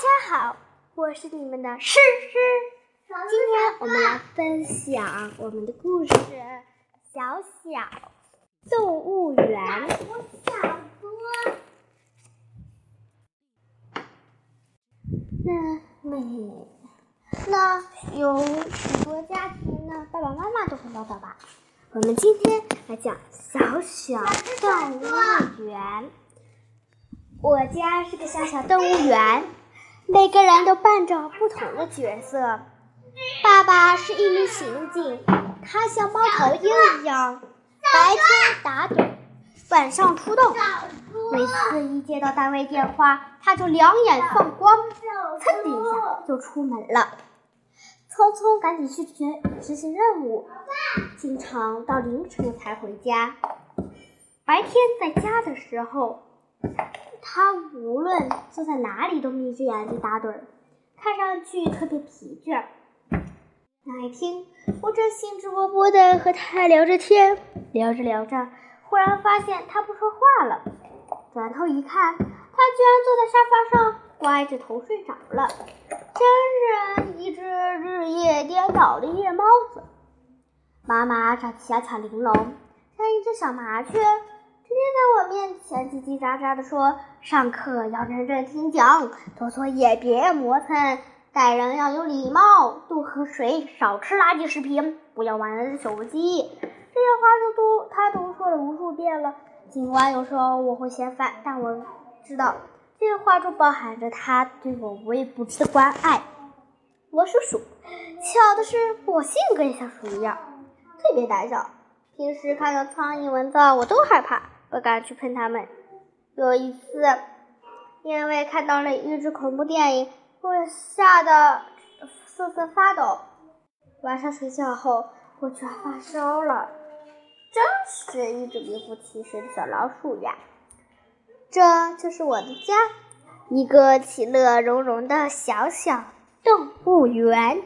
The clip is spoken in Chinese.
大家好，我是你们的诗诗。今天我们来分享我们的故事《小小动物园》。那每那有许多家庭呢，爸爸妈妈都很唠叨吧。我们今天来讲小小动物园。我家是个小小动物园，每个人都扮着不同的角色。爸爸是一名刑警，他像猫头鹰一样，白天打盹，晚上出动。每次一接到单位电话，他就两眼放光，噌的一下就出门了，匆匆赶紧去执执行任务，经常到凌晨才回家。白天在家的时候。他无论坐在哪里都眯着眼睛打盹，看上去特别疲倦。那一天，我正兴致勃勃地和他聊着天，聊着聊着，忽然发现他不说话了。转头一看，他居然坐在沙发上歪着头睡着了，真是一只日夜颠倒的夜猫子。妈妈长得小巧玲珑，像一只小麻雀。天天在我面前叽叽喳喳地说：“上课要认真听讲，做作业别磨蹭，待人要有礼貌，多喝水，少吃垃圾食品，不要玩手机。”这些话都都他都说了无数遍了。尽管有时候我会嫌烦，但我知道这些话中包含着他对我无微不至的关爱。我属鼠，巧的是我性格也像鼠一样，特别胆小。平时看到苍蝇、蚊子，我都害怕。不敢去碰它们。有一次，因为看到了一只恐怖电影，我吓得瑟瑟发抖。晚上睡觉后，我却发烧了，真是一只名副其实的小老鼠呀！这就是我的家，一个其乐融融的小小动物园。